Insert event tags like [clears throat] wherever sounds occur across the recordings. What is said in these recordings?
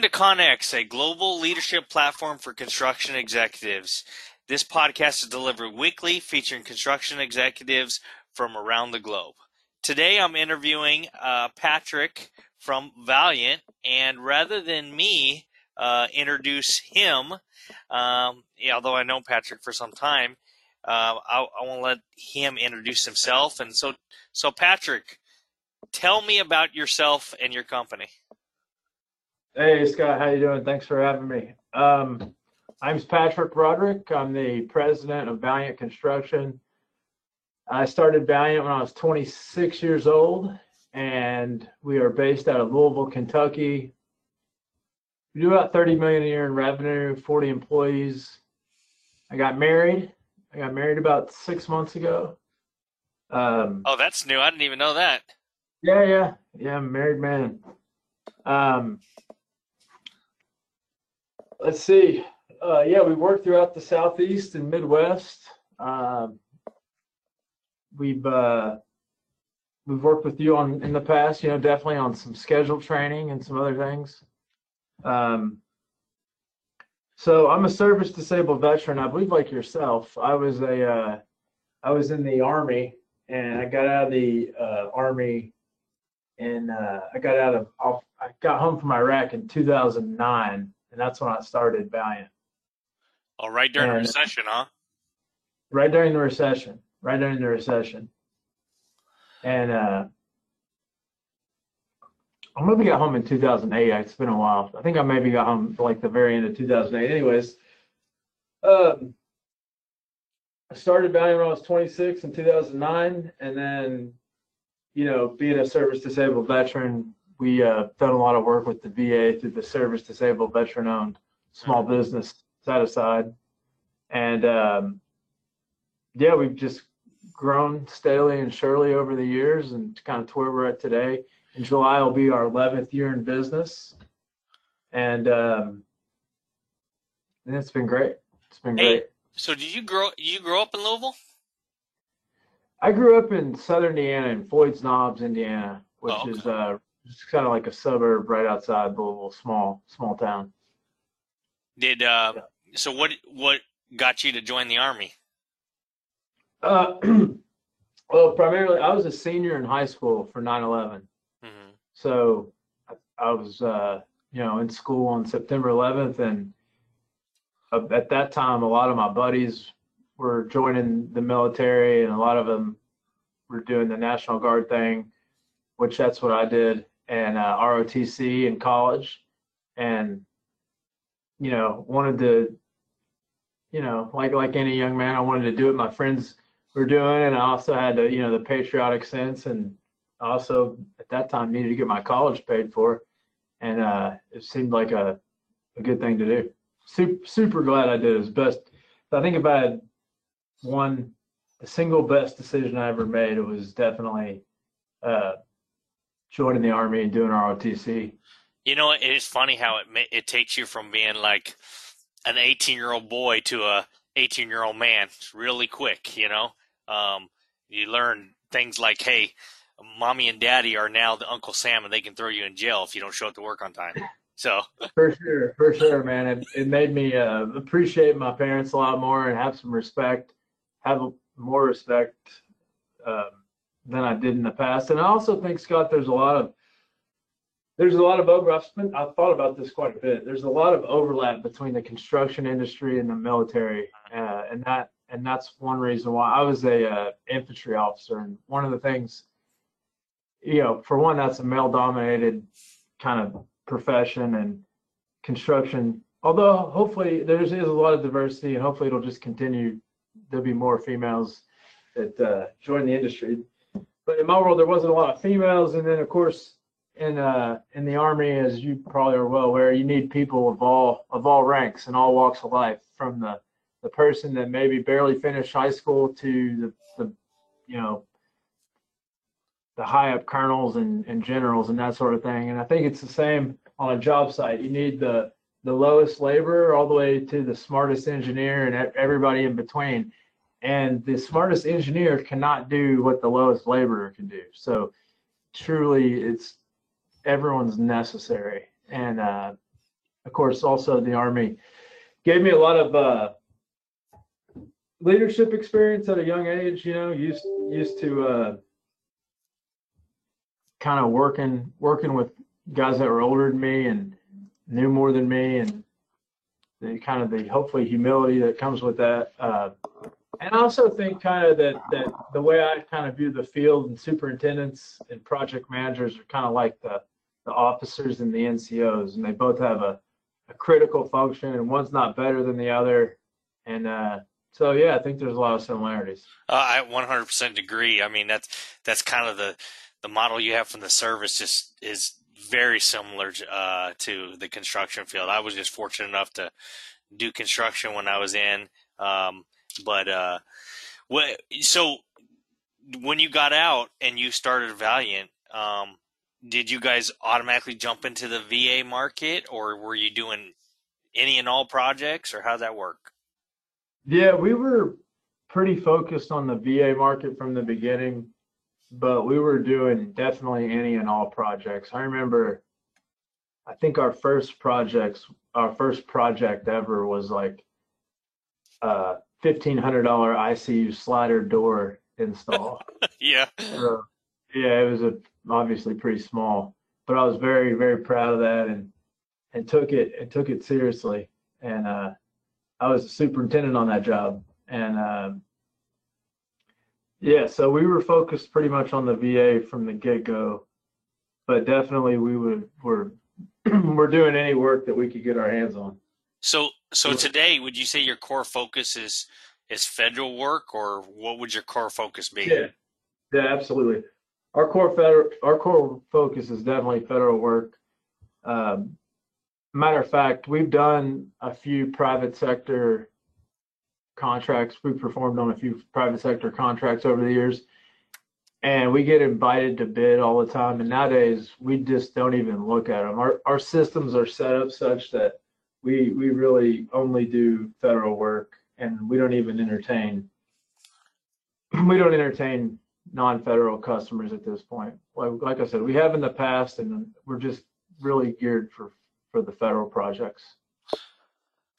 Welcome to ConX, a global leadership platform for construction executives. This podcast is delivered weekly, featuring construction executives from around the globe. Today, I'm interviewing uh, Patrick from Valiant, and rather than me uh, introduce him, um, yeah, although I know Patrick for some time, uh, I, I want to let him introduce himself. And so, so Patrick, tell me about yourself and your company. Hey Scott, how you doing? Thanks for having me. Um, I'm Patrick Roderick. I'm the president of Valiant Construction. I started Valiant when I was 26 years old, and we are based out of Louisville, Kentucky. We do about 30 million a year in revenue, 40 employees. I got married. I got married about six months ago. Um, oh, that's new. I didn't even know that. Yeah, yeah, yeah. I'm married man. Um, let's see. Uh, yeah, we work throughout the southeast and Midwest. Um, we've uh, we've worked with you on in the past. You know, definitely on some schedule training and some other things. Um, so I'm a service disabled veteran. I believe, like yourself, I was a uh, I was in the army, and I got out of the uh, army, and uh, I got out of I got home from Iraq in 2009 and that's when I started Valiant. Oh, right during and, the recession, huh? Right during the recession. Right during the recession. And uh, I maybe got home in 2008. It's been a while. I think I maybe got home like the very end of 2008. Anyways, um, I started Valiant when I was 26 in 2009, and then, you know, being a service disabled veteran, we uh, done a lot of work with the VA through the Service Disabled Veteran Owned Small mm-hmm. Business Set Aside. And um, yeah, we've just grown steadily and surely over the years and kind of to where we're at today. In July will be our 11th year in business. And, um, and it's been great. It's been hey, great. So did you grow you grow up in Louisville? I grew up in southern Indiana in Floyd's Knobs, Indiana, which oh, okay. is uh, it's kind of like a suburb right outside Louisville, small small town. Did uh, yeah. so? What what got you to join the army? Uh, [clears throat] well, primarily I was a senior in high school for 9/11, mm-hmm. so I, I was uh, you know in school on September 11th, and uh, at that time a lot of my buddies were joining the military, and a lot of them were doing the National Guard thing, which that's what I did and uh, ROTC in college, and you know wanted to, you know, like like any young man, I wanted to do what my friends were doing, and I also had the you know the patriotic sense, and also at that time needed to get my college paid for, and uh, it seemed like a a good thing to do. Super super glad I did. It was best. I think if I had one, the single best decision I ever made, it was definitely. Uh, joining the army and doing ROTC. You know, it is funny how it it takes you from being like an 18 year old boy to a 18 year old man really quick. You know, um, you learn things like, hey, mommy and daddy are now the Uncle Sam, and they can throw you in jail if you don't show up to work on time. So for sure, for sure, man, it, it made me uh, appreciate my parents a lot more and have some respect, have more respect um, than I did in the past. And I also think, Scott, there's a lot of there's a lot of over. I've I've thought about this quite a bit. There's a lot of overlap between the construction industry and the military, uh, and that and that's one reason why I was a uh, infantry officer. And one of the things, you know, for one, that's a male-dominated kind of profession and construction. Although hopefully there's a lot of diversity, and hopefully it'll just continue. There'll be more females that uh, join the industry but in my world there wasn't a lot of females. And then of course in uh in the army as you probably are well aware you need people of all of all ranks and all walks of life from the the person that maybe barely finished high school to the the you know the high up colonels and, and generals and that sort of thing. And i think it's the same on a job site. You need the the lowest laborer all the way to the smartest engineer and everybody in between and the smartest engineer cannot do what the lowest laborer can do. So truly, it's everyone's necessary, and uh, of course, also the Army gave me a lot of uh, leadership experience at a young age. You know, used used to uh, kind of working working with guys that were older than me and knew more than me, and the kind of the hopefully humility that comes with that. And I also think kind of that that the way I kind of view the field and superintendents and project managers are kind of like the the officers and the NCOs, and they both have a, a critical function, and one's not better than the other. And uh, so, yeah, I think there's a lot of similarities. Uh, I 100% agree. I mean, that's that's kind of the the model you have from the service just is very similar uh, to the construction field. I was just fortunate enough to do construction when I was in. Um, but uh, what, so when you got out and you started Valiant, um, did you guys automatically jump into the VA market, or were you doing any and all projects, or how that work? Yeah, we were pretty focused on the VA market from the beginning, but we were doing definitely any and all projects. I remember, I think our first projects, our first project ever was like uh fifteen hundred dollar ICU slider door install. [laughs] yeah. So, yeah, it was a, obviously pretty small, but I was very very proud of that and and took it and took it seriously. And uh, I was a superintendent on that job, and uh, yeah, so we were focused pretty much on the VA from the get go, but definitely we would were [clears throat] we're doing any work that we could get our hands on. So so today, would you say your core focus is is federal work, or what would your core focus be? Yeah, yeah, absolutely. Our core federal our core focus is definitely federal work. Um, matter of fact, we've done a few private sector contracts. We've performed on a few private sector contracts over the years, and we get invited to bid all the time. And nowadays, we just don't even look at them. Our our systems are set up such that we we really only do federal work, and we don't even entertain [clears throat] we don't entertain non-federal customers at this point. Like, like I said, we have in the past, and we're just really geared for for the federal projects.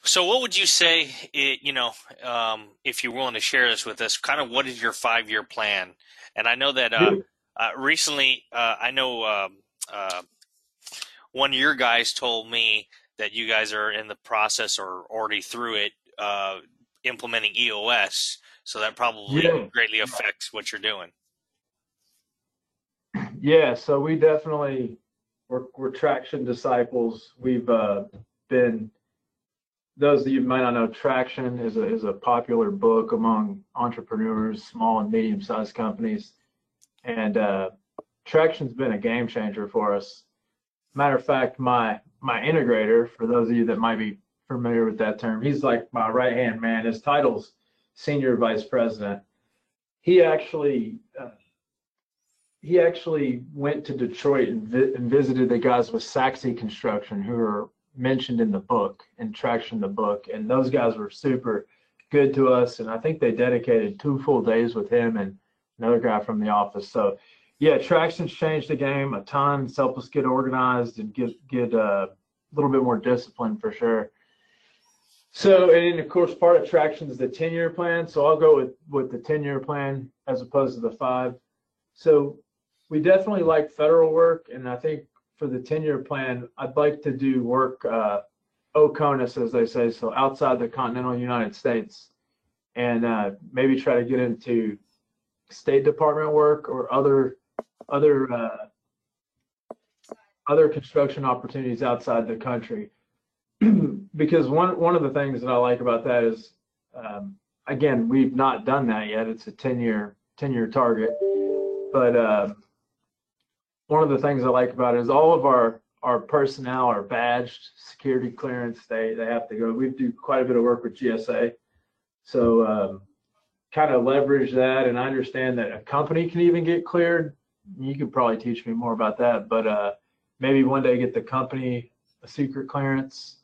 So, what would you say? It, you know, um, if you're willing to share this with us, kind of what is your five-year plan? And I know that uh, uh, recently, uh, I know um, uh, one of your guys told me that you guys are in the process or already through it uh, implementing EOS. So that probably yeah. greatly affects what you're doing. Yeah, so we definitely we're, we're traction disciples. We've uh, been those of you might not know, Traction is a is a popular book among entrepreneurs, small and medium sized companies, and uh, Traction's been a game changer for us. Matter of fact, my my integrator, for those of you that might be familiar with that term, he's like my right hand man. His title's senior vice president. He actually uh, he actually went to Detroit and, vi- and, visited the guys with Sachse Construction, who are mentioned in the book and Traction the book, and those guys were super good to us. And I think they dedicated two full days with him and another guy from the office. So, yeah, Traction's changed the game a ton. It's helped us get organized and get get uh, a little bit more discipline for sure. So, and of course, part of Traction is the 10 year plan. So I'll go with, with the 10 year plan as opposed to the five. So we definitely like federal work. And I think for the 10 year plan, I'd like to do work uh, OCONUS, as they say, so outside the continental United States, and uh, maybe try to get into State Department work or other other uh, other construction opportunities outside the country. [clears throat] because one one of the things that I like about that is, um, again, we've not done that yet. It's a 10 year 10 year target, but um, one of the things I like about it is all of our our personnel are badged, security clearance. They they have to go. We do quite a bit of work with GSA, so um, kind of leverage that. And I understand that a company can even get cleared. You could probably teach me more about that, but uh, maybe one day get the company a secret clearance.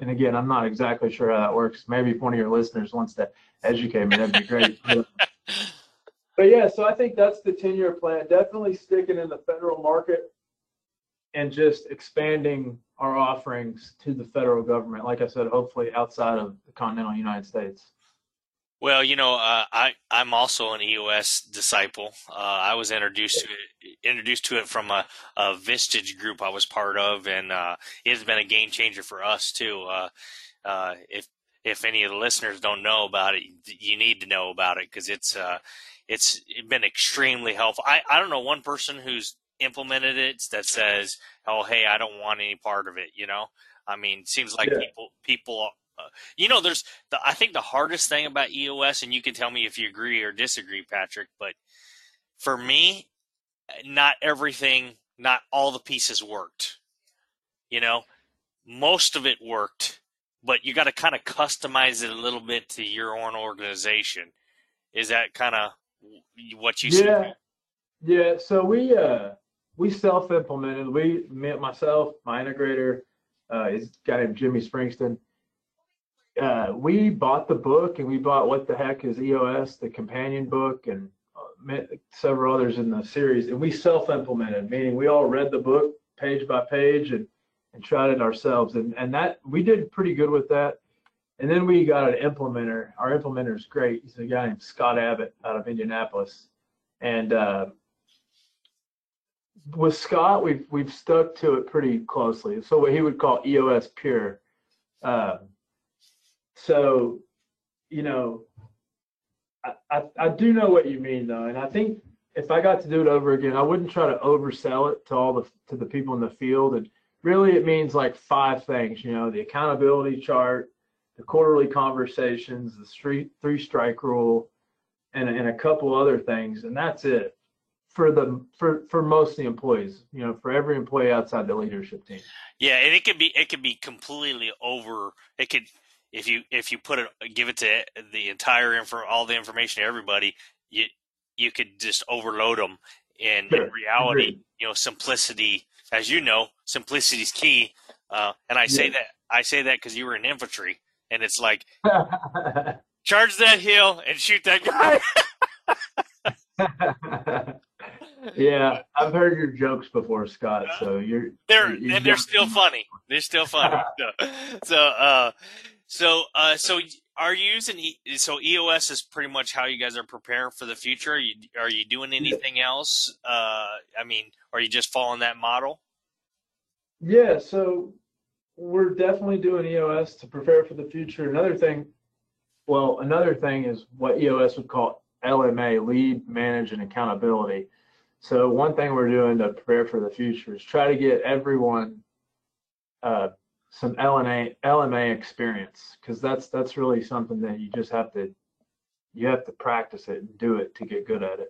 And again, I'm not exactly sure how that works. Maybe if one of your listeners wants to educate me, that'd be great. [laughs] but yeah, so I think that's the 10 year plan. Definitely sticking in the federal market. and just expanding our offerings to the federal government. Like I said, hopefully outside of the continental United States. Well, you know, uh, I I'm also an EOS disciple. Uh, I was introduced to it, introduced to it from a, a Vistage group I was part of, and uh, it has been a game changer for us too. Uh, uh, if if any of the listeners don't know about it, you need to know about it because it's uh, it's been extremely helpful. I I don't know one person who's implemented it that says, "Oh, hey, I don't want any part of it." You know, I mean, seems like yeah. people people uh, you know, there's the, I think the hardest thing about EOS, and you can tell me if you agree or disagree, Patrick, but for me, not everything, not all the pieces worked. You know, most of it worked, but you got to kind of customize it a little bit to your own organization. Is that kind of what you yeah. Yeah. So we uh we self implemented. We me myself, my integrator, uh, is a guy named Jimmy Springston uh, we bought the book and we bought what the heck is EOS, the companion book, and uh, several others in the series, and we self-implemented, meaning we all read the book page by page and and tried it ourselves, and and that we did pretty good with that. And then we got an implementer. Our implementer is great. He's a guy named Scott Abbott out of Indianapolis, and uh, with Scott, we've we've stuck to it pretty closely. So what he would call EOS Pure. Uh, so, you know, I, I, I do know what you mean though, and I think if I got to do it over again, I wouldn't try to oversell it to all the to the people in the field. And really, it means like five things. You know, the accountability chart, the quarterly conversations, the street three strike rule, and and a couple other things, and that's it for the for for most of the employees. You know, for every employee outside the leadership team. Yeah, and it could be it could be completely over. It could if you if you put it give it to the entire info all the information to everybody you you could just overload them and sure. in reality Agreed. you know simplicity as you know simplicity is key uh, and i yeah. say that i say that because you were in infantry and it's like [laughs] charge that hill and shoot that guy [laughs] [laughs] yeah i've heard your jokes before scott so you're they're you're, and they're still funny they're still funny so, so uh so, uh, so are you using e- so EOS is pretty much how you guys are preparing for the future? Are you are you doing anything else? Uh, I mean, are you just following that model? Yeah, so we're definitely doing EOS to prepare for the future. Another thing, well, another thing is what EOS would call LMA, lead, manage, and accountability. So one thing we're doing to prepare for the future is try to get everyone uh, some LMA LMA experience because that's that's really something that you just have to you have to practice it and do it to get good at it.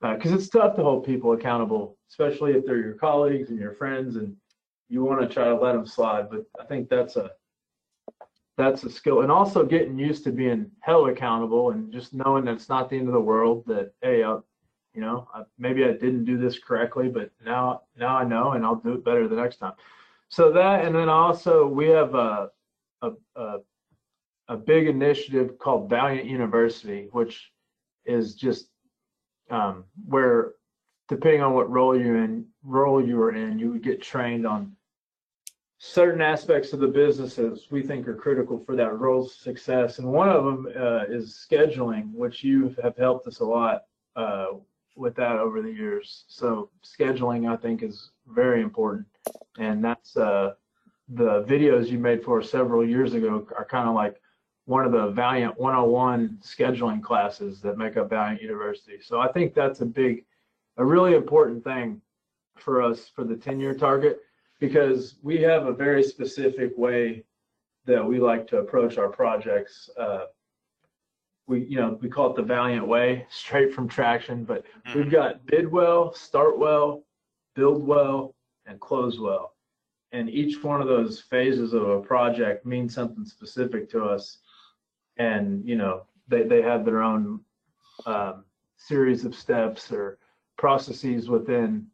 Because uh, it's tough to hold people accountable especially if they're your colleagues and your friends and you want to try to let them slide but I think that's a that's a skill. And also getting used to being held accountable and just knowing that it's not the end of the world that hey I'll, you know I, maybe I didn't do this correctly but now now I know and I'll do it better the next time so that, and then also we have a, a, a, a big initiative called Valiant University, which is just um, where, depending on what role you're in, role you are in, you would get trained on certain aspects of the businesses we think are critical for that role's success. And one of them uh, is scheduling, which you have helped us a lot uh, with that over the years. So scheduling, I think, is very important, and that's uh, the videos you made for several years ago are kind of like one of the Valiant 101 scheduling classes that make up Valiant University. So I think that's a big, a really important thing for us for the 10-year target because we have a very specific way that we like to approach our projects. Uh, we you know we call it the Valiant way, straight from traction. But mm-hmm. we've got bid well, start well, build well, and close well. And each one of those phases of a project means something specific to us. And you know they they have their own um, series of steps or processes within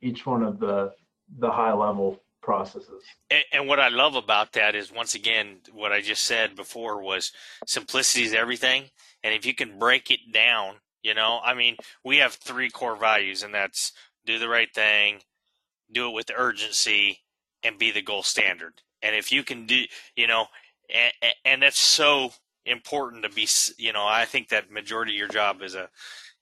each one of the the high level processes. And, and, what I love about that is once again what I just said before was simplicity is everything. And if you can break it down, you know, I mean, we have three core values, and that's do the right thing, do it with urgency, and be the gold standard. And if you can do, you know, and, and that's so important to be, you know, I think that majority of your job as a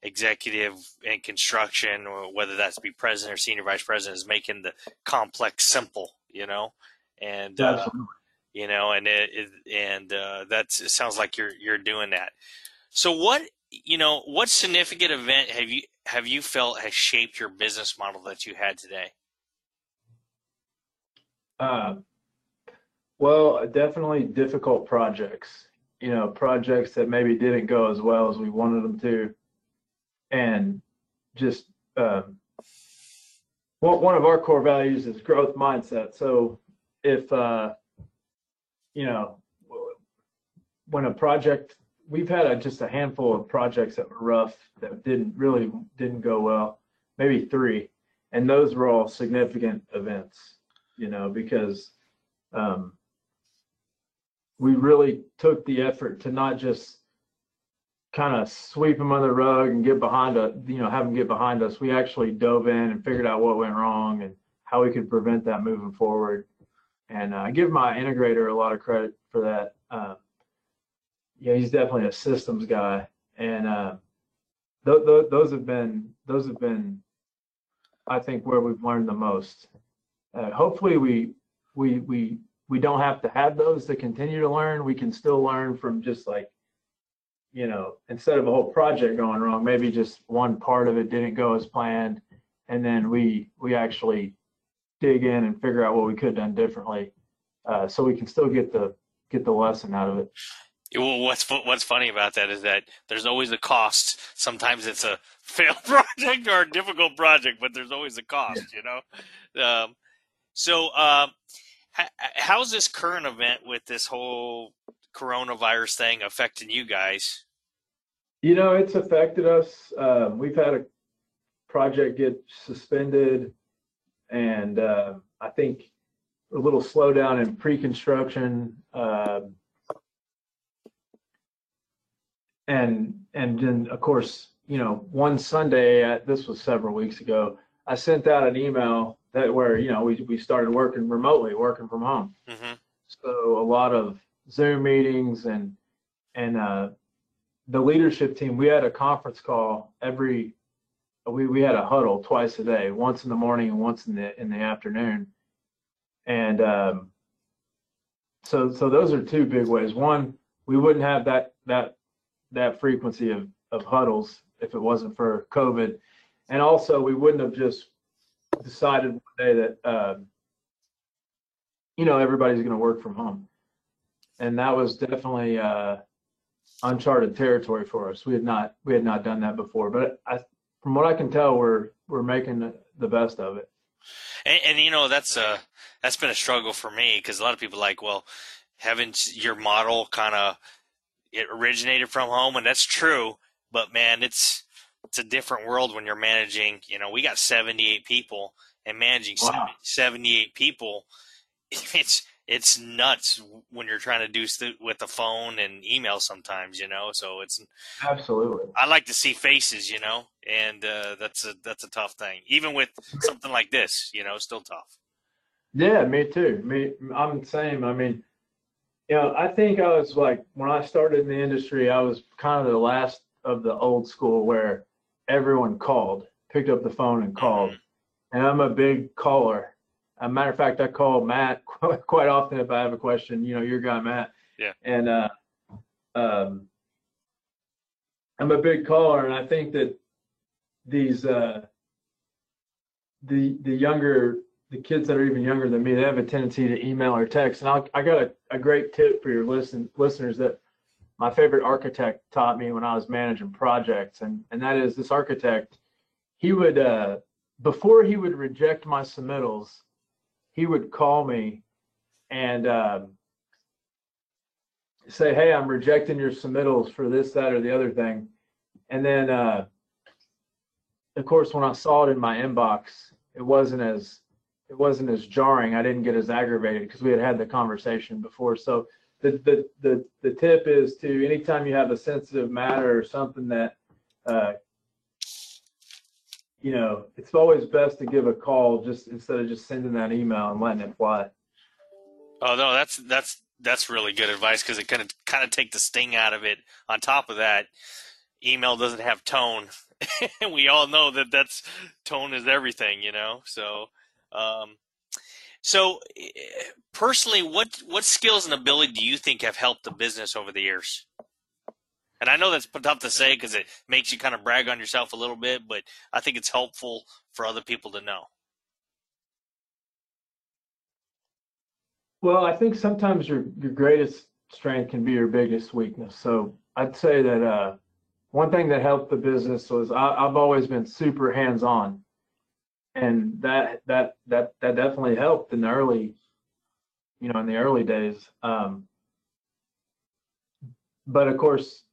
executive in construction, or whether that's be president or senior vice president, is making the complex simple, you know, and uh, you know, and it, it and uh, that sounds like you're you're doing that. So what you know, what significant event have you have you felt has shaped your business model that you had today? Uh, well, definitely difficult projects. You know, projects that maybe didn't go as well as we wanted them to, and just um, well, one of our core values is growth mindset. So if uh, you know when a project we've had a, just a handful of projects that were rough that didn't really didn't go well, maybe three, and those were all significant events, you know, because um, we really took the effort to not just kind of sweep them under the rug and get behind us, you know, have them get behind us. We actually dove in and figured out what went wrong and how we could prevent that moving forward. And uh, I give my integrator a lot of credit for that. Uh, yeah, he's definitely a systems guy, and uh, th- th- those have been those have been, I think, where we've learned the most. Uh, hopefully, we we we we don't have to have those to continue to learn. We can still learn from just like, you know, instead of a whole project going wrong, maybe just one part of it didn't go as planned, and then we we actually dig in and figure out what we could have done differently, uh, so we can still get the get the lesson out of it. Well, what's what's funny about that is that there's always a cost. Sometimes it's a [laughs] failed [laughs] project or a difficult project, but there's always a cost, you know. Um, so, um, how's this current event with this whole coronavirus thing affecting you guys? You know, it's affected us. Um, we've had a project get suspended, and uh, I think a little slowdown in pre-construction. Uh, and and then of course you know one sunday at, this was several weeks ago i sent out an email that where you know we, we started working remotely working from home mm-hmm. so a lot of zoom meetings and and uh, the leadership team we had a conference call every we, we had a huddle twice a day once in the morning and once in the in the afternoon and um, so so those are two big ways one we wouldn't have that that that frequency of, of huddles if it wasn't for COVID. And also, we wouldn't have just decided one day that, um, you know, everybody's going to work from home. And that was definitely uh, uncharted territory for us. We had not we had not done that before. But I, from what I can tell, we're we're making the best of it. And, and you know, that's a that's been a struggle for me because a lot of people like, well, having your model kind of it originated from home, and that's true. But man, it's it's a different world when you're managing. You know, we got 78 people, and managing wow. 78 people, [laughs] it's it's nuts when you're trying to do st- with the phone and email sometimes. You know, so it's absolutely. I like to see faces, you know, and uh, that's a that's a tough thing. Even with something like this, you know, still tough. Yeah, me too. Me, I'm the same. I mean, you know, I think I was like when I started in the industry, I was kind of the last of the old school where everyone called, picked up the phone and called. Mm-hmm. And I'm a big caller. As a matter of fact, I call Matt [laughs] quite often if I have a question. You know, your guy Matt. Yeah. And uh, um, I'm a big caller, and I think that these uh, the the younger the kids that are even younger than me, they have a tendency to email or text. And I'll, i got a, a great tip for your listen, listeners that my favorite architect taught me when I was managing projects. And, and that is this architect, he would, uh, before he would reject my submittals, he would call me and um, say, Hey, I'm rejecting your submittals for this, that, or the other thing. And then, uh, of course, when I saw it in my inbox, it wasn't as it wasn't as jarring. I didn't get as aggravated because we had had the conversation before. So the, the, the, the tip is to anytime you have a sensitive matter or something that, uh, you know, it's always best to give a call just instead of just sending that email and letting it fly. Oh no, that's that's that's really good advice because it kind of kind of take the sting out of it. On top of that, email doesn't have tone, and [laughs] we all know that that's tone is everything, you know. So, um, so personally, what what skills and ability do you think have helped the business over the years? And I know that's tough to say because it makes you kind of brag on yourself a little bit, but I think it's helpful for other people to know. Well, I think sometimes your your greatest strength can be your biggest weakness. So I'd say that uh, one thing that helped the business was I, have always been super hands on, and that that that that definitely helped in the early, you know, in the early days. Um, but of course,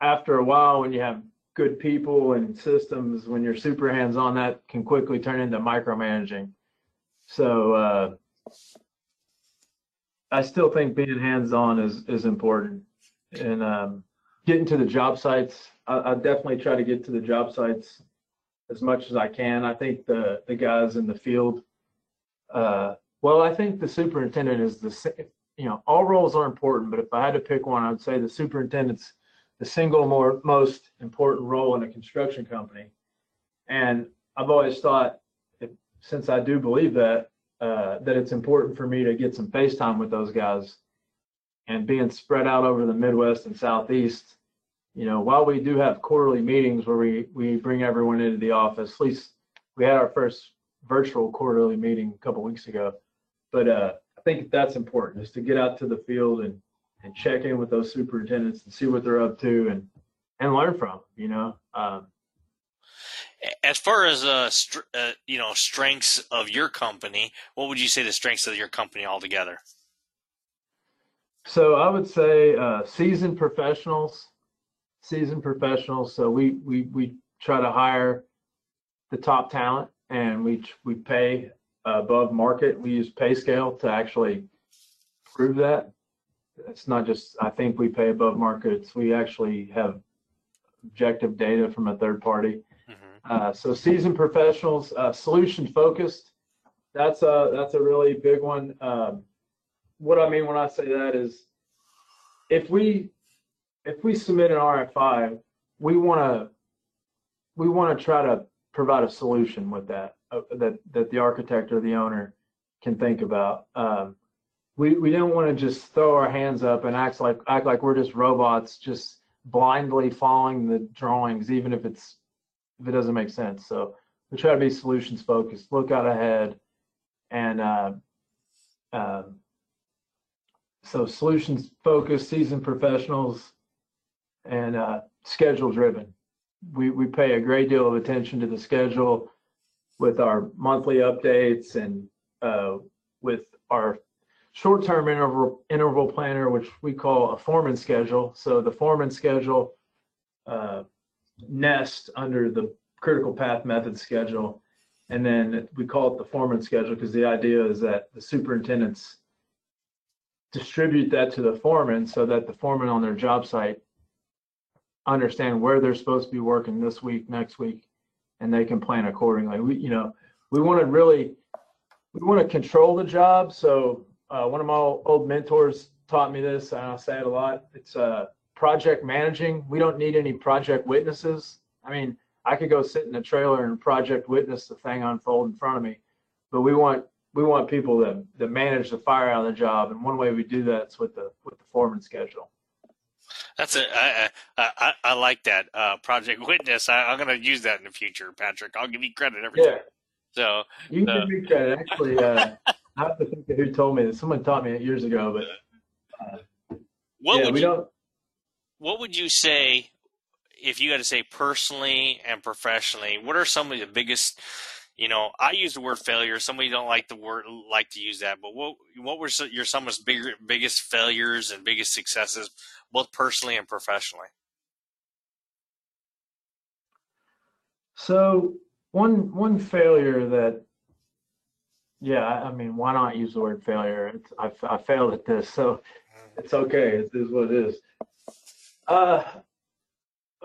after a while, when you have good people and systems, when you're super hands on, that can quickly turn into micromanaging. So uh, I still think being hands on is is important, and um, getting to the job sites. I, I, definitely try to get to the job sites as much as I can. I think the the guys in the field. Uh, well, I think the superintendent is the you know all roles are important, but if I had to pick one, I would say the superintendent's the single more most important role in a construction company. And I've always thought, if, since I do believe that, uh, that it's important for me to get some face time with those guys. And being spread out over the Midwest and Southeast, you know, while we do have quarterly meetings where we we bring everyone into the office, at least we had our first virtual quarterly meeting a couple weeks ago. But uh, I think that's important is to get out to the field and and check in with those superintendents and see what they're up to and and learn from you know um, as far as uh, st- uh, you know strengths of your company what would you say the strengths of your company altogether so i would say uh, seasoned professionals seasoned professionals so we we we try to hire the top talent and we we pay above market we use PayScale to actually prove that it's not just I think we pay above markets. We actually have objective data from a third party. Mm-hmm. Uh, so seasoned professionals, uh, solution focused. That's a that's a really big one. Um, what I mean when I say that is, if we if we submit an RFI, we want to we want to try to provide a solution with that uh, that that the architect or the owner can think about. Um, we we didn't want to just throw our hands up and act like act like we're just robots, just blindly following the drawings, even if it's if it doesn't make sense. So we try to be solutions focused, look out ahead, and uh, uh, so solutions focused, seasoned professionals, and uh, schedule driven. We we pay a great deal of attention to the schedule with our monthly updates and uh, with our short-term interval, interval planner, which we call a foreman schedule. So the foreman schedule uh, nest under the critical path method schedule. And then we call it the foreman schedule because the idea is that the superintendents distribute that to the foreman so that the foreman on their job site understand where they're supposed to be working this week, next week, and they can plan accordingly. We, you know, we want to really, we want to control the job. So uh, one of my old mentors taught me this, and I say it a lot. It's uh, project managing. We don't need any project witnesses. I mean, I could go sit in a trailer and project witness the thing unfold in front of me, but we want we want people that that manage the fire out of the job, and one way we do that is with the with the foreman schedule. That's a I I, I like that uh, project witness. I, am going to use that in the future, Patrick. I'll give you credit every yeah. time. So you can uh, give me credit. Actually, uh, [laughs] I have to think of who told me this. Someone taught me it years ago, but uh, what yeah, would we you, don't. What would you say if you had to say personally and professionally? What are some of the biggest? You know, I use the word failure. Somebody don't like the word like to use that, but what what were your some of bigger biggest failures and biggest successes, both personally and professionally? So one one failure that yeah, I mean, why not use the word failure? It's, I, I failed at this, so it's okay. It is what it is. Uh,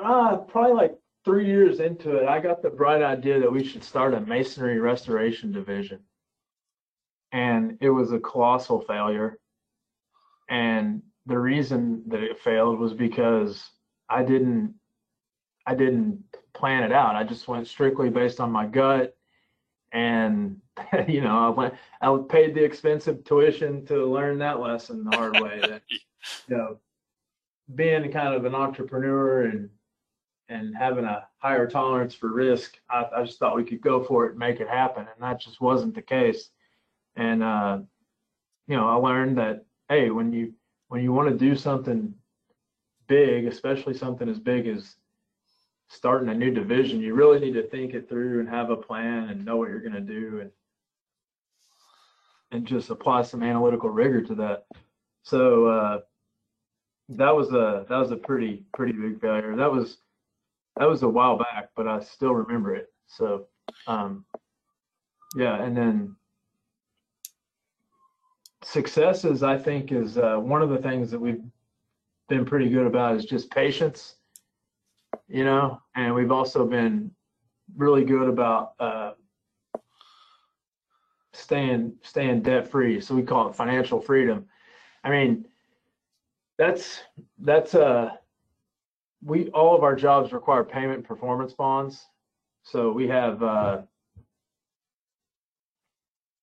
uh, probably like three years into it, I got the bright idea that we should start a masonry restoration division. And it was a colossal failure. And the reason that it failed was because I didn't I didn't plan it out. I just went strictly based on my gut and [laughs] you know, I went I paid the expensive tuition to learn that lesson the hard way that [laughs] you know being kind of an entrepreneur and and having a higher tolerance for risk, I, I, just thought we could go for it and make it happen, and that just wasn't the case. And uh, you know, I learned that hey, when you when you want to do something big, especially something as big as starting a new division, you really need to think it through and have a plan and know what you're going to do and and just apply some analytical rigor to that. So uh, that was a that was a pretty pretty big failure. That was that was a while back, but I still remember it. So, um, yeah, and then successes, I think, is uh, one of the things that we've been pretty good about is just patience, you know, and we've also been really good about uh, staying staying debt free. So we call it financial freedom. I mean, that's that's uh we all of our jobs require payment and performance bonds. So we have uh,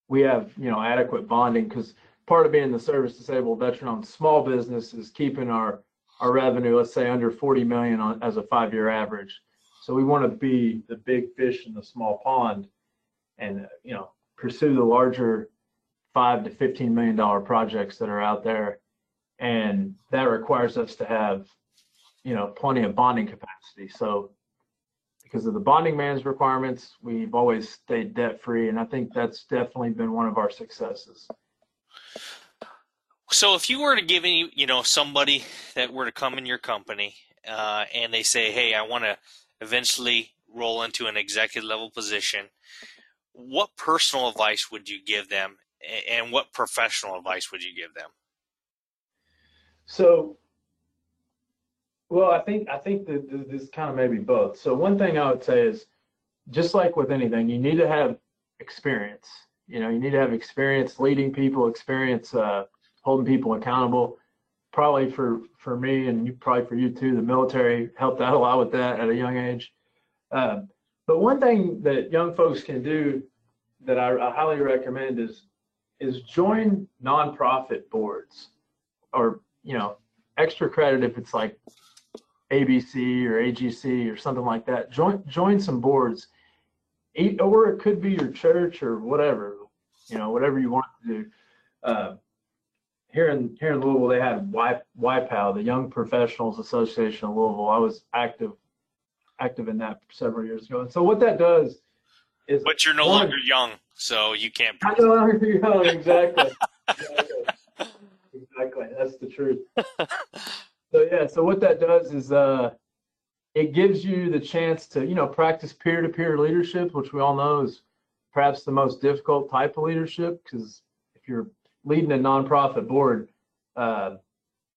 we have you know adequate bonding because part of being the service disabled veteran owned small business is keeping our our revenue let's say under 40 million on, as a five year average. So we want to be the big fish in the small pond, and you know pursue the larger five to 15 million dollar projects that are out there, and that requires us to have you know, plenty of bonding capacity. So because of the bonding man's requirements, we've always stayed debt free. And I think that's definitely been one of our successes. So if you were to give any, you know, somebody that were to come in your company uh, and they say, hey, I want to eventually roll into an executive level position, what personal advice would you give them and what professional advice would you give them? So well, I think I think that this kind of maybe both. So one thing I would say is, just like with anything, you need to have experience. You know, you need to have experience leading people, experience uh, holding people accountable. Probably for for me and you, probably for you too, the military helped out a lot with that at a young age. Uh, but one thing that young folks can do that I, I highly recommend is is join nonprofit boards or you know extra credit if it's like ABC or AGC or something like that. Join join some boards, or it could be your church or whatever, you know, whatever you want to do. Uh, here in here in Louisville, they had y, YPAL, the Young Professionals Association of Louisville. I was active active in that several years ago. And so what that does is, but you're no one, longer young, so you can't. I'm no longer young, exactly. [laughs] exactly. exactly. That's the truth. [laughs] So yeah, so what that does is uh, it gives you the chance to you know practice peer-to-peer leadership, which we all know is perhaps the most difficult type of leadership because if you're leading a nonprofit board, uh,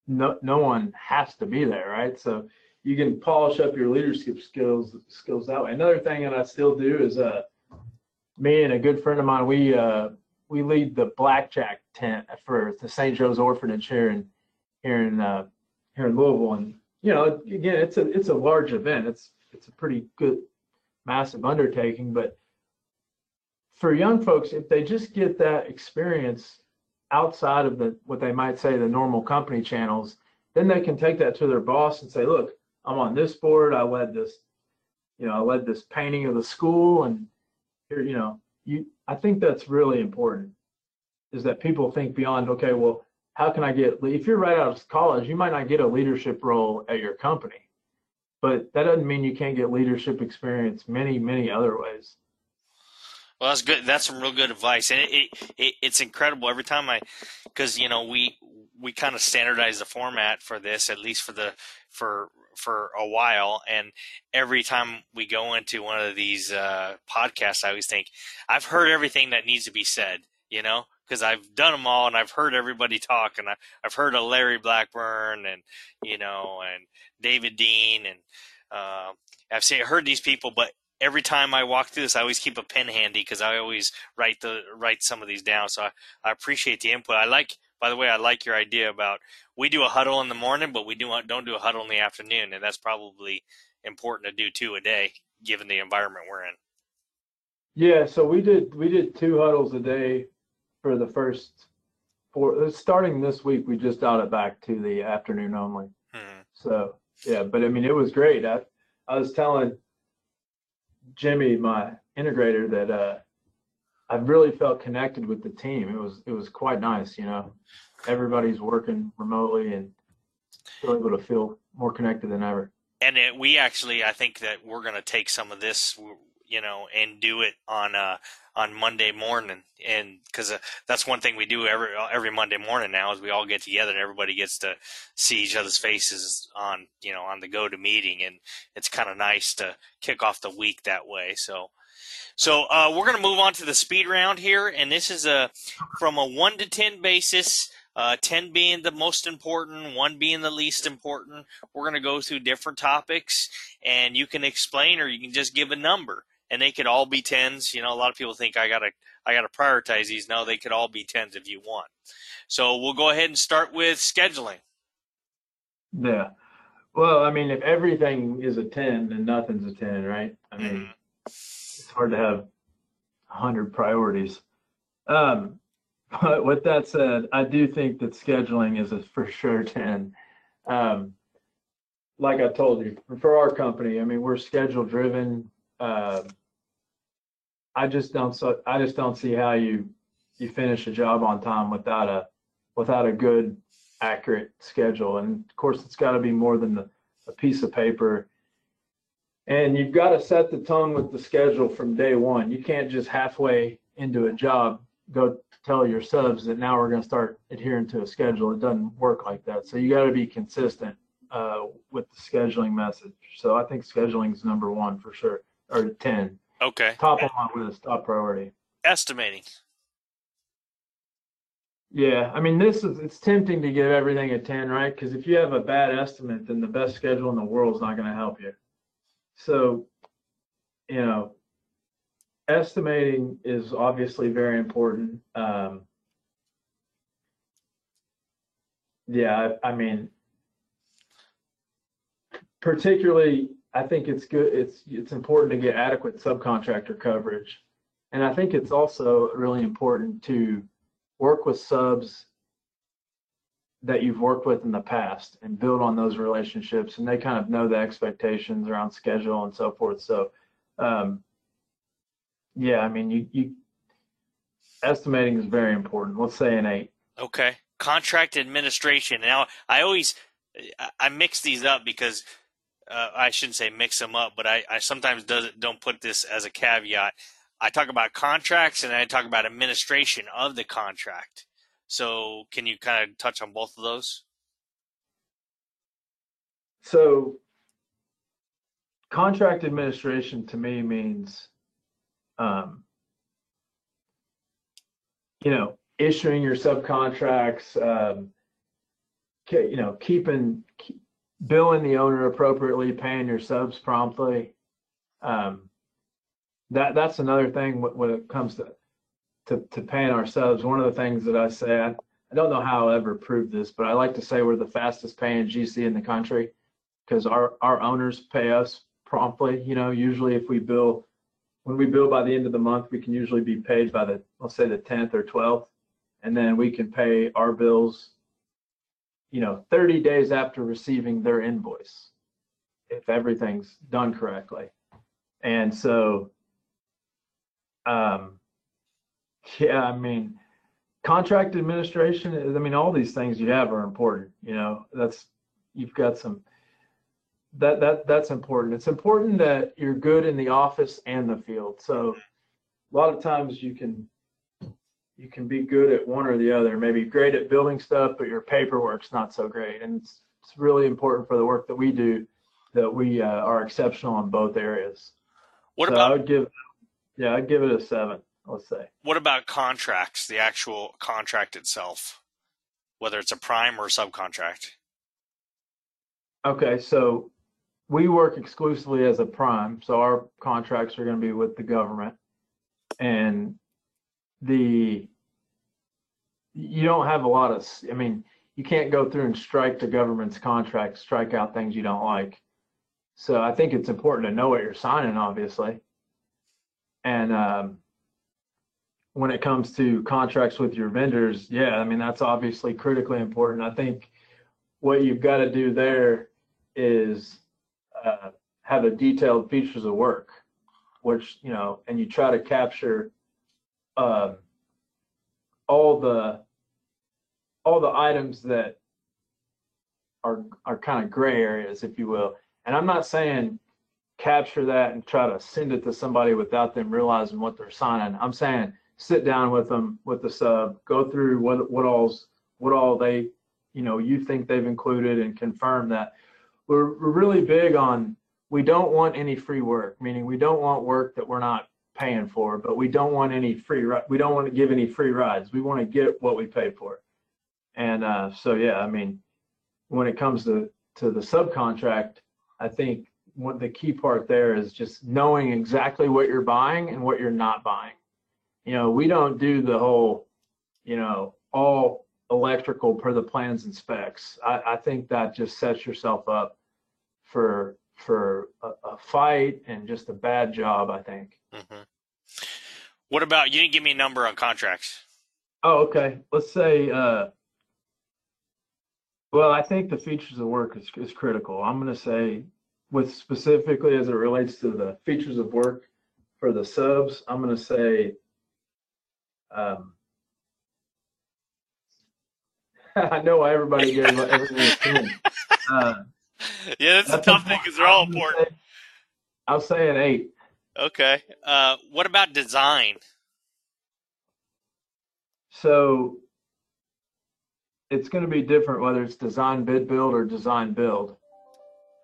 no no one has to be there, right? So you can polish up your leadership skills skills that way. Another thing that I still do is uh, me and a good friend of mine we uh, we lead the blackjack tent for the St. Joe's Orphanage here in here in uh, here in Louisville. And you know, again, it's a it's a large event. It's it's a pretty good, massive undertaking. But for young folks, if they just get that experience outside of the what they might say the normal company channels, then they can take that to their boss and say, look, I'm on this board. I led this, you know, I led this painting of the school, and here, you know, you. I think that's really important. Is that people think beyond okay, well, how can I get, if you're right out of college, you might not get a leadership role at your company, but that doesn't mean you can't get leadership experience many, many other ways. Well, that's good. That's some real good advice, and it, it, it it's incredible every time I, because you know we we kind of standardize the format for this at least for the for for a while, and every time we go into one of these uh, podcasts, I always think I've heard everything that needs to be said. You know, because I've done them all and I've heard everybody [laughs] talk and I, have heard of Larry Blackburn and you know and David Dean and uh, I've seen heard these people, but every time I walk through this, I always keep a pen handy because I always write the write some of these down. So I, I appreciate the input. I like, by the way, I like your idea about we do a huddle in the morning, but we do don't do a huddle in the afternoon, and that's probably important to do two a day given the environment we're in. Yeah, so we did we did two huddles a day for the first four. Starting this week, we just dialed it back to the afternoon only. Hmm. So yeah, but I mean, it was great. I I was telling Jimmy, my integrator, that uh, I really felt connected with the team. It was it was quite nice, you know. Everybody's working remotely and still able to feel more connected than ever. And it, we actually, I think that we're going to take some of this, you know, and do it on uh, on Monday morning, and because uh, that's one thing we do every every Monday morning now is we all get together and everybody gets to see each other's faces on you know on the GoToMeeting, and it's kind of nice to kick off the week that way. So. So uh, we're going to move on to the speed round here, and this is a from a one to ten basis. Uh, 10 being the most important, 1 being the least important. We're going to go through different topics, and you can explain or you can just give a number and they could all be tens. You know, a lot of people think I gotta I gotta prioritize these. No, they could all be tens if you want. So we'll go ahead and start with scheduling. Yeah. Well, I mean, if everything is a ten, then nothing's a ten, right? I mean, mm-hmm. it's hard to have hundred priorities. Um, but with that said, I do think that scheduling is a for sure ten. Um, like I told you, for our company, I mean, we're schedule driven uh, I just don't so I just don't see how you you finish a job on time without a without a good accurate schedule. And of course, it's got to be more than the, a piece of paper. And you've got to set the tone with the schedule from day one. You can't just halfway into a job go tell your subs that now we're going to start adhering to a schedule. It doesn't work like that. So you got to be consistent uh, with the scheduling message. So I think scheduling is number one for sure or 10. Okay. Top of my list, top priority. Estimating. Yeah, I mean, this is it's tempting to give everything a 10, right? Because if you have a bad estimate, then the best schedule in the world is not going to help you. So, you know, estimating is obviously very important. Um, yeah, I, I mean, particularly I think it's good. It's it's important to get adequate subcontractor coverage, and I think it's also really important to work with subs that you've worked with in the past and build on those relationships, and they kind of know the expectations around schedule and so forth. So, um, yeah, I mean, you you estimating is very important. Let's say an eight. Okay, contract administration. Now, I always I mix these up because uh, I shouldn't say mix them up, but I, I sometimes does, don't put this as a caveat. I talk about contracts and I talk about administration of the contract. So, can you kind of touch on both of those? So, contract administration to me means, um, you know, issuing your subcontracts, um, you know, keeping billing the owner appropriately, paying your subs promptly. Um, that that's another thing when it comes to, to to paying our subs. One of the things that I say, I, I don't know how I'll ever prove this, but I like to say we're the fastest paying GC in the country because our our owners pay us promptly. You know, usually if we bill when we bill by the end of the month, we can usually be paid by the let's say the 10th or 12th, and then we can pay our bills you know, 30 days after receiving their invoice, if everything's done correctly. And so, um, yeah, I mean, contract administration, I mean, all these things you have are important, you know, that's, you've got some, that, that, that's important. It's important that you're good in the office and the field. So a lot of times you can, you can be good at one or the other. Maybe great at building stuff, but your paperwork's not so great. And it's, it's really important for the work that we do that we uh, are exceptional in both areas. What so about? I would give, yeah, I'd give it a seven. Let's say. What about contracts? The actual contract itself, whether it's a prime or a subcontract. Okay, so we work exclusively as a prime, so our contracts are going to be with the government, and the you don't have a lot of. I mean, you can't go through and strike the government's contract, strike out things you don't like. So I think it's important to know what you're signing, obviously. And um, when it comes to contracts with your vendors, yeah, I mean that's obviously critically important. I think what you've got to do there is uh, have a detailed features of work, which you know, and you try to capture uh, all the all the items that are are kind of gray areas, if you will. And I'm not saying capture that and try to send it to somebody without them realizing what they're signing. I'm saying sit down with them with the sub, go through what what all's what all they you know you think they've included and confirm that. We're, we're really big on we don't want any free work, meaning we don't want work that we're not paying for, but we don't want any free we don't want to give any free rides. We want to get what we pay for. And uh, so yeah, I mean, when it comes to to the subcontract, I think what the key part there is just knowing exactly what you're buying and what you're not buying. You know, we don't do the whole, you know, all electrical per the plans and specs. I, I think that just sets yourself up for for a, a, fight and just a bad job. I think. Mm-hmm. What about you? Didn't give me a number on contracts. Oh, okay. Let's say. Uh, well, I think the features of work is, is critical. I'm going to say with specifically as it relates to the features of work for the subs, I'm going to say um, [laughs] I know why everybody gave everything a 10. [laughs] Uh, [laughs] yeah, that's, that's a tough thing because they're all important. Say, I'll say an eight. Okay. Uh, what about design? So it's going to be different whether it's design bid build or design build.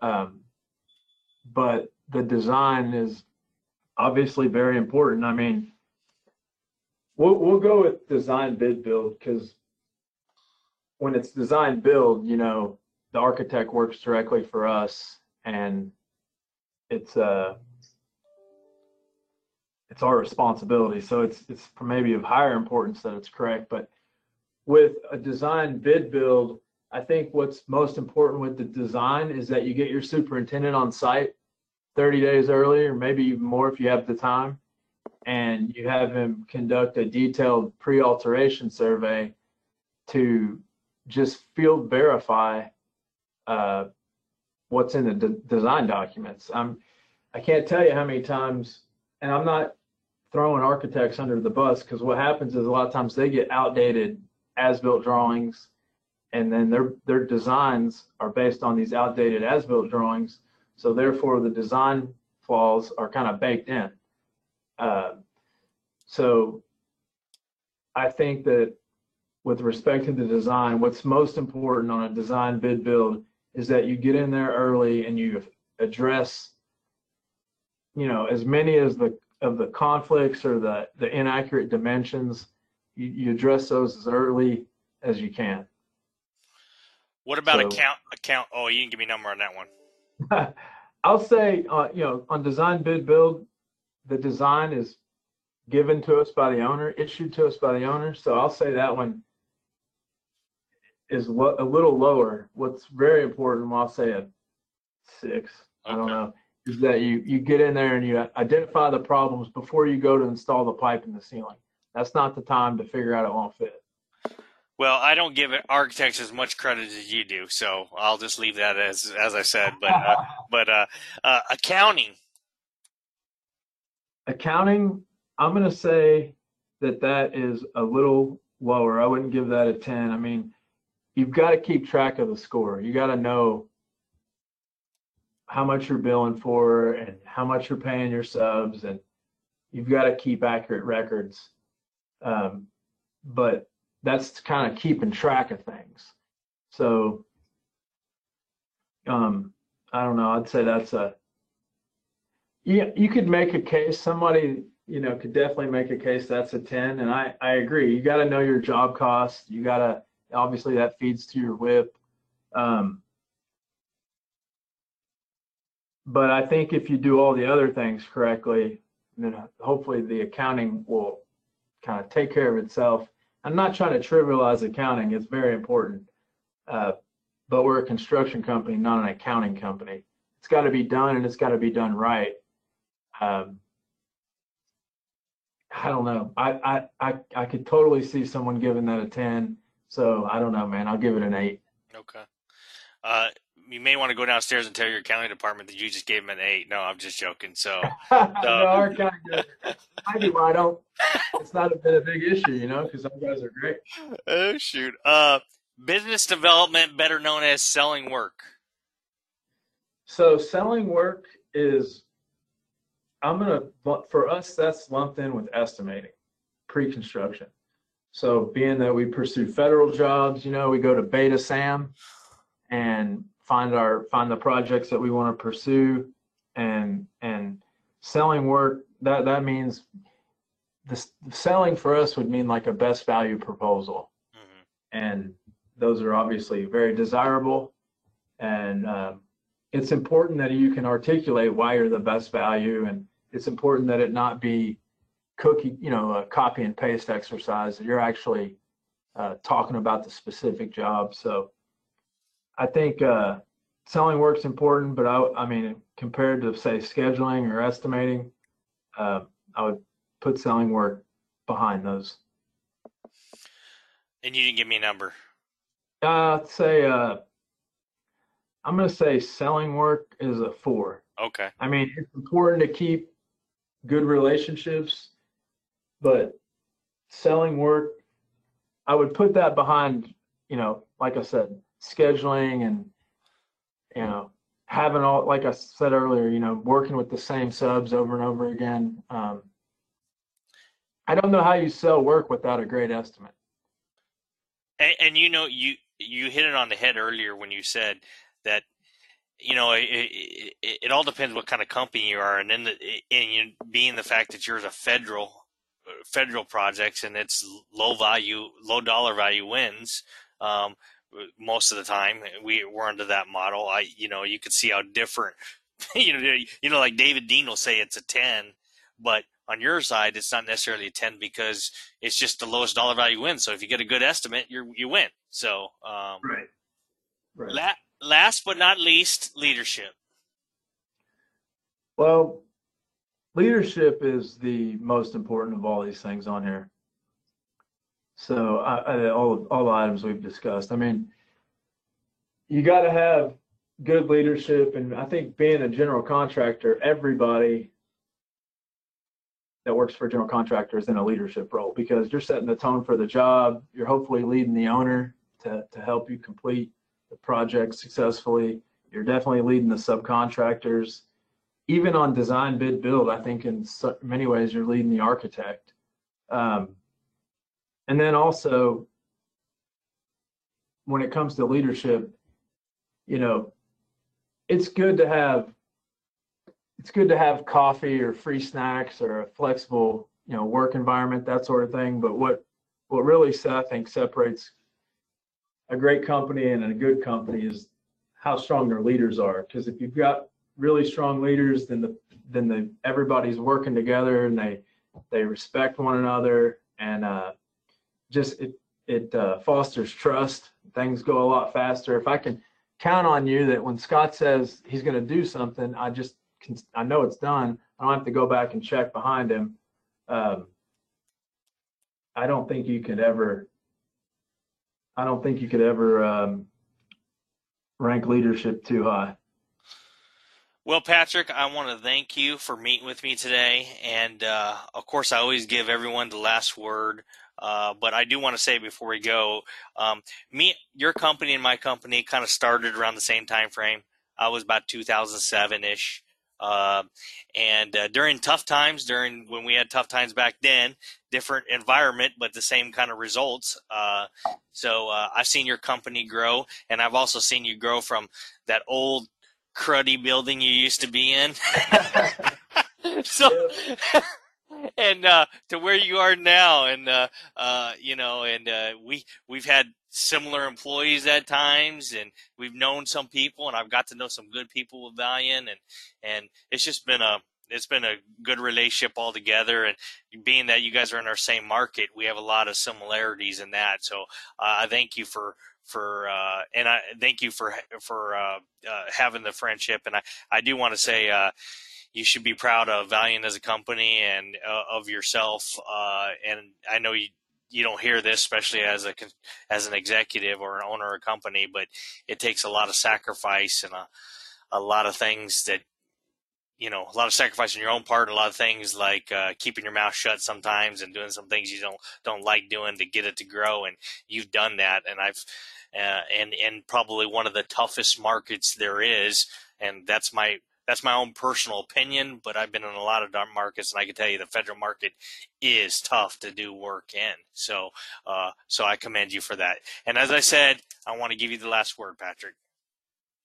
Um, but the design is obviously very important. I mean, we'll, we'll go with design bid build because when it's design build, you know, the architect works directly for us and it's uh it's our responsibility. So it's it's maybe of higher importance that it's correct. But with a design bid build, I think what's most important with the design is that you get your superintendent on site 30 days early, or maybe even more if you have the time, and you have him conduct a detailed pre-alteration survey to just field verify uh, what's in the de- design documents. I'm, I can't tell you how many times, and I'm not throwing architects under the bus because what happens is a lot of times they get outdated as-built drawings and then their their designs are based on these outdated as-built drawings. So therefore, the design flaws are kind of baked in. Uh, so I think that with respect to the design, what's most important on a design bid build is that you get in there early and you address, you know, as many as the of the conflicts or the the inaccurate dimensions. You, you address those as early as you can. What about so, account account? Oh, you didn't give me a number on that one. [laughs] I'll say, uh, you know, on design bid build, the design is given to us by the owner, issued to us by the owner. So I'll say that one is lo- a little lower. What's very important, well, I'll say a six. Okay. I don't know, is that you you get in there and you identify the problems before you go to install the pipe in the ceiling. That's not the time to figure out it won't fit. Well, I don't give architects as much credit as you do, so I'll just leave that as as I said. But uh, [laughs] but uh, uh, accounting. Accounting, I'm going to say that that is a little lower. I wouldn't give that a ten. I mean, you've got to keep track of the score. You got to know how much you're billing for and how much you're paying your subs, and you've got to keep accurate records. Um, but that's kind of keeping track of things. So, um, I don't know. I'd say that's a yeah. You could make a case. Somebody you know could definitely make a case that's a ten, and I I agree. You got to know your job cost. You got to obviously that feeds to your WIP. Um, but I think if you do all the other things correctly, then hopefully the accounting will kind of take care of itself. I'm not trying to trivialize accounting; it's very important. Uh, but we're a construction company, not an accounting company. It's got to be done, and it's got to be done right. Um, I don't know. I, I I I could totally see someone giving that a ten. So I don't know, man. I'll give it an eight. Okay. Uh, you may want to go downstairs and tell your accounting department that you just gave them an eight. No, I'm just joking. So, [laughs] no, our accounting maybe why do. I don't. It's not been a big issue, you know, because some guys are great. [laughs] Oh shoot. Uh, business development, better known as selling work. So selling work is I'm gonna for us that's lumped in with estimating, pre-construction. So being that we pursue federal jobs, you know, we go to beta.SAM and find our find the projects that we want to pursue and and selling work that that means the selling for us would mean like a best value proposal mm-hmm. and those are obviously very desirable and um, it's important that you can articulate why you're the best value and it's important that it not be cookie, you know, a copy and paste exercise. That you're actually uh, talking about the specific job. So I think uh, selling work's important, but I, I mean, compared to say scheduling or estimating, uh, I would put selling work behind those. And you didn't give me a number. Uh, I'd say uh, I'm going to say selling work is a four. Okay. I mean, it's important to keep good relationships, but selling work, I would put that behind, you know, like I said, scheduling and, you know, having all, like I said earlier, you know, working with the same subs over and over again. Um, I don't know how you sell work without a great estimate. And, and you know, you you hit it on the head earlier when you said that you know, it, it, it, all depends what kind of company you are, and then the, and you being the fact that you're a federal federal projects and it's low value, low dollar value wins. Um, most of the time, we we're under that model. I, you know, you could see how different. [laughs] You know, you know, like David Dean will say it's a ten, but on your side, it's not necessarily a ten because it's just the lowest dollar value win. So if you get a good estimate, you you win. So um, right, right. La- last but not least, leadership. Well, leadership is the most important of all these things on here. So I, I, all all the items we've discussed. I mean, you got to have good leadership, and I think being a general contractor, everybody that works for a general contractor is in a leadership role because you're setting the tone for the job. You're hopefully leading the owner to to help you complete the project successfully. You're definitely leading the subcontractors. Even on design, bid, build, I think in so many ways you're leading the architect. Um, and then also, when it comes to leadership, you know, it's good to have it's good to have coffee or free snacks or a flexible, you know, work environment, that sort of thing. But what what really I think separates a great company and a good company is how strong their leaders are. Because if you've got really strong leaders, then the then the everybody's working together and they they respect one another and uh, just it it uh, fosters trust. Things go a lot faster. If I can count on you that when Scott says he's going to do something, I just can, I know it's done. I don't have to go back and check behind him. Um, I don't think you could ever I don't think you could ever um, rank leadership too high. Well, Patrick, I want to thank you for meeting with me today. And uh, of course, I always give everyone the last word. Uh, but I do want to say before we go, um, me, your company and my company kind of started around the same time frame. I was about 2007 ish. Uh, and uh, during tough times, during when we had tough times back then, different environment, but the same kind of results. Uh, so uh, I've seen your company grow, and I've also seen you grow from that old cruddy building you used to be in. [laughs] [laughs] so, and uh, to where you are now, and uh, uh, you know, and uh, we we've had similar employees at times, and we've known some people, and I've got to know some good people with Valiant, and and it's just been a it's been a good relationship altogether. And being that you guys are in our same market, we have a lot of similarities in that. So uh, I thank you for for uh, and I thank you for for uh, uh, having the friendship. And I I do want to say uh, you should be proud of Valiant as a company and uh, of yourself. Uh, and I know you you don't hear this, especially as a as an executive or an owner of a company, but it takes a lot of sacrifice and a a lot of things that you know a lot of sacrifice on your own part a lot of things like uh, keeping your mouth shut sometimes and doing some things you don't don't like doing to get it to grow and you've done that and i've uh, and and probably one of the toughest markets there is and that's my that's my own personal opinion but i've been in a lot of dark markets and i can tell you the federal market is tough to do work in. So uh, so i commend you for that. And as i said i want to give you the last word patrick.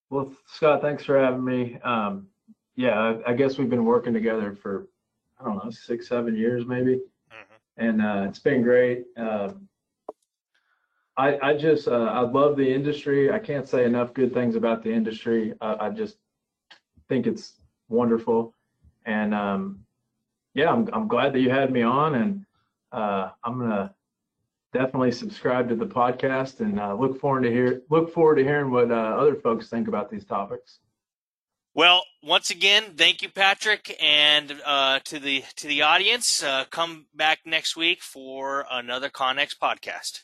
Well scott thanks for having me. Um, yeah, I, guess we've been working together for I don't know six, seven years maybe, mm-hmm. and uh, it's been great. Um, I I just uh, I love the industry. I can't say enough good things about the industry. I, I just think it's wonderful, and um, yeah, I'm I'm glad that you had me on, and uh, I'm gonna definitely subscribe to the podcast and uh, look forward to hear look forward to hearing what uh, other folks think about these topics. Well, once again, thank you, Patrick, and uh, to the to the audience. Uh, come back next week for another Connex podcast.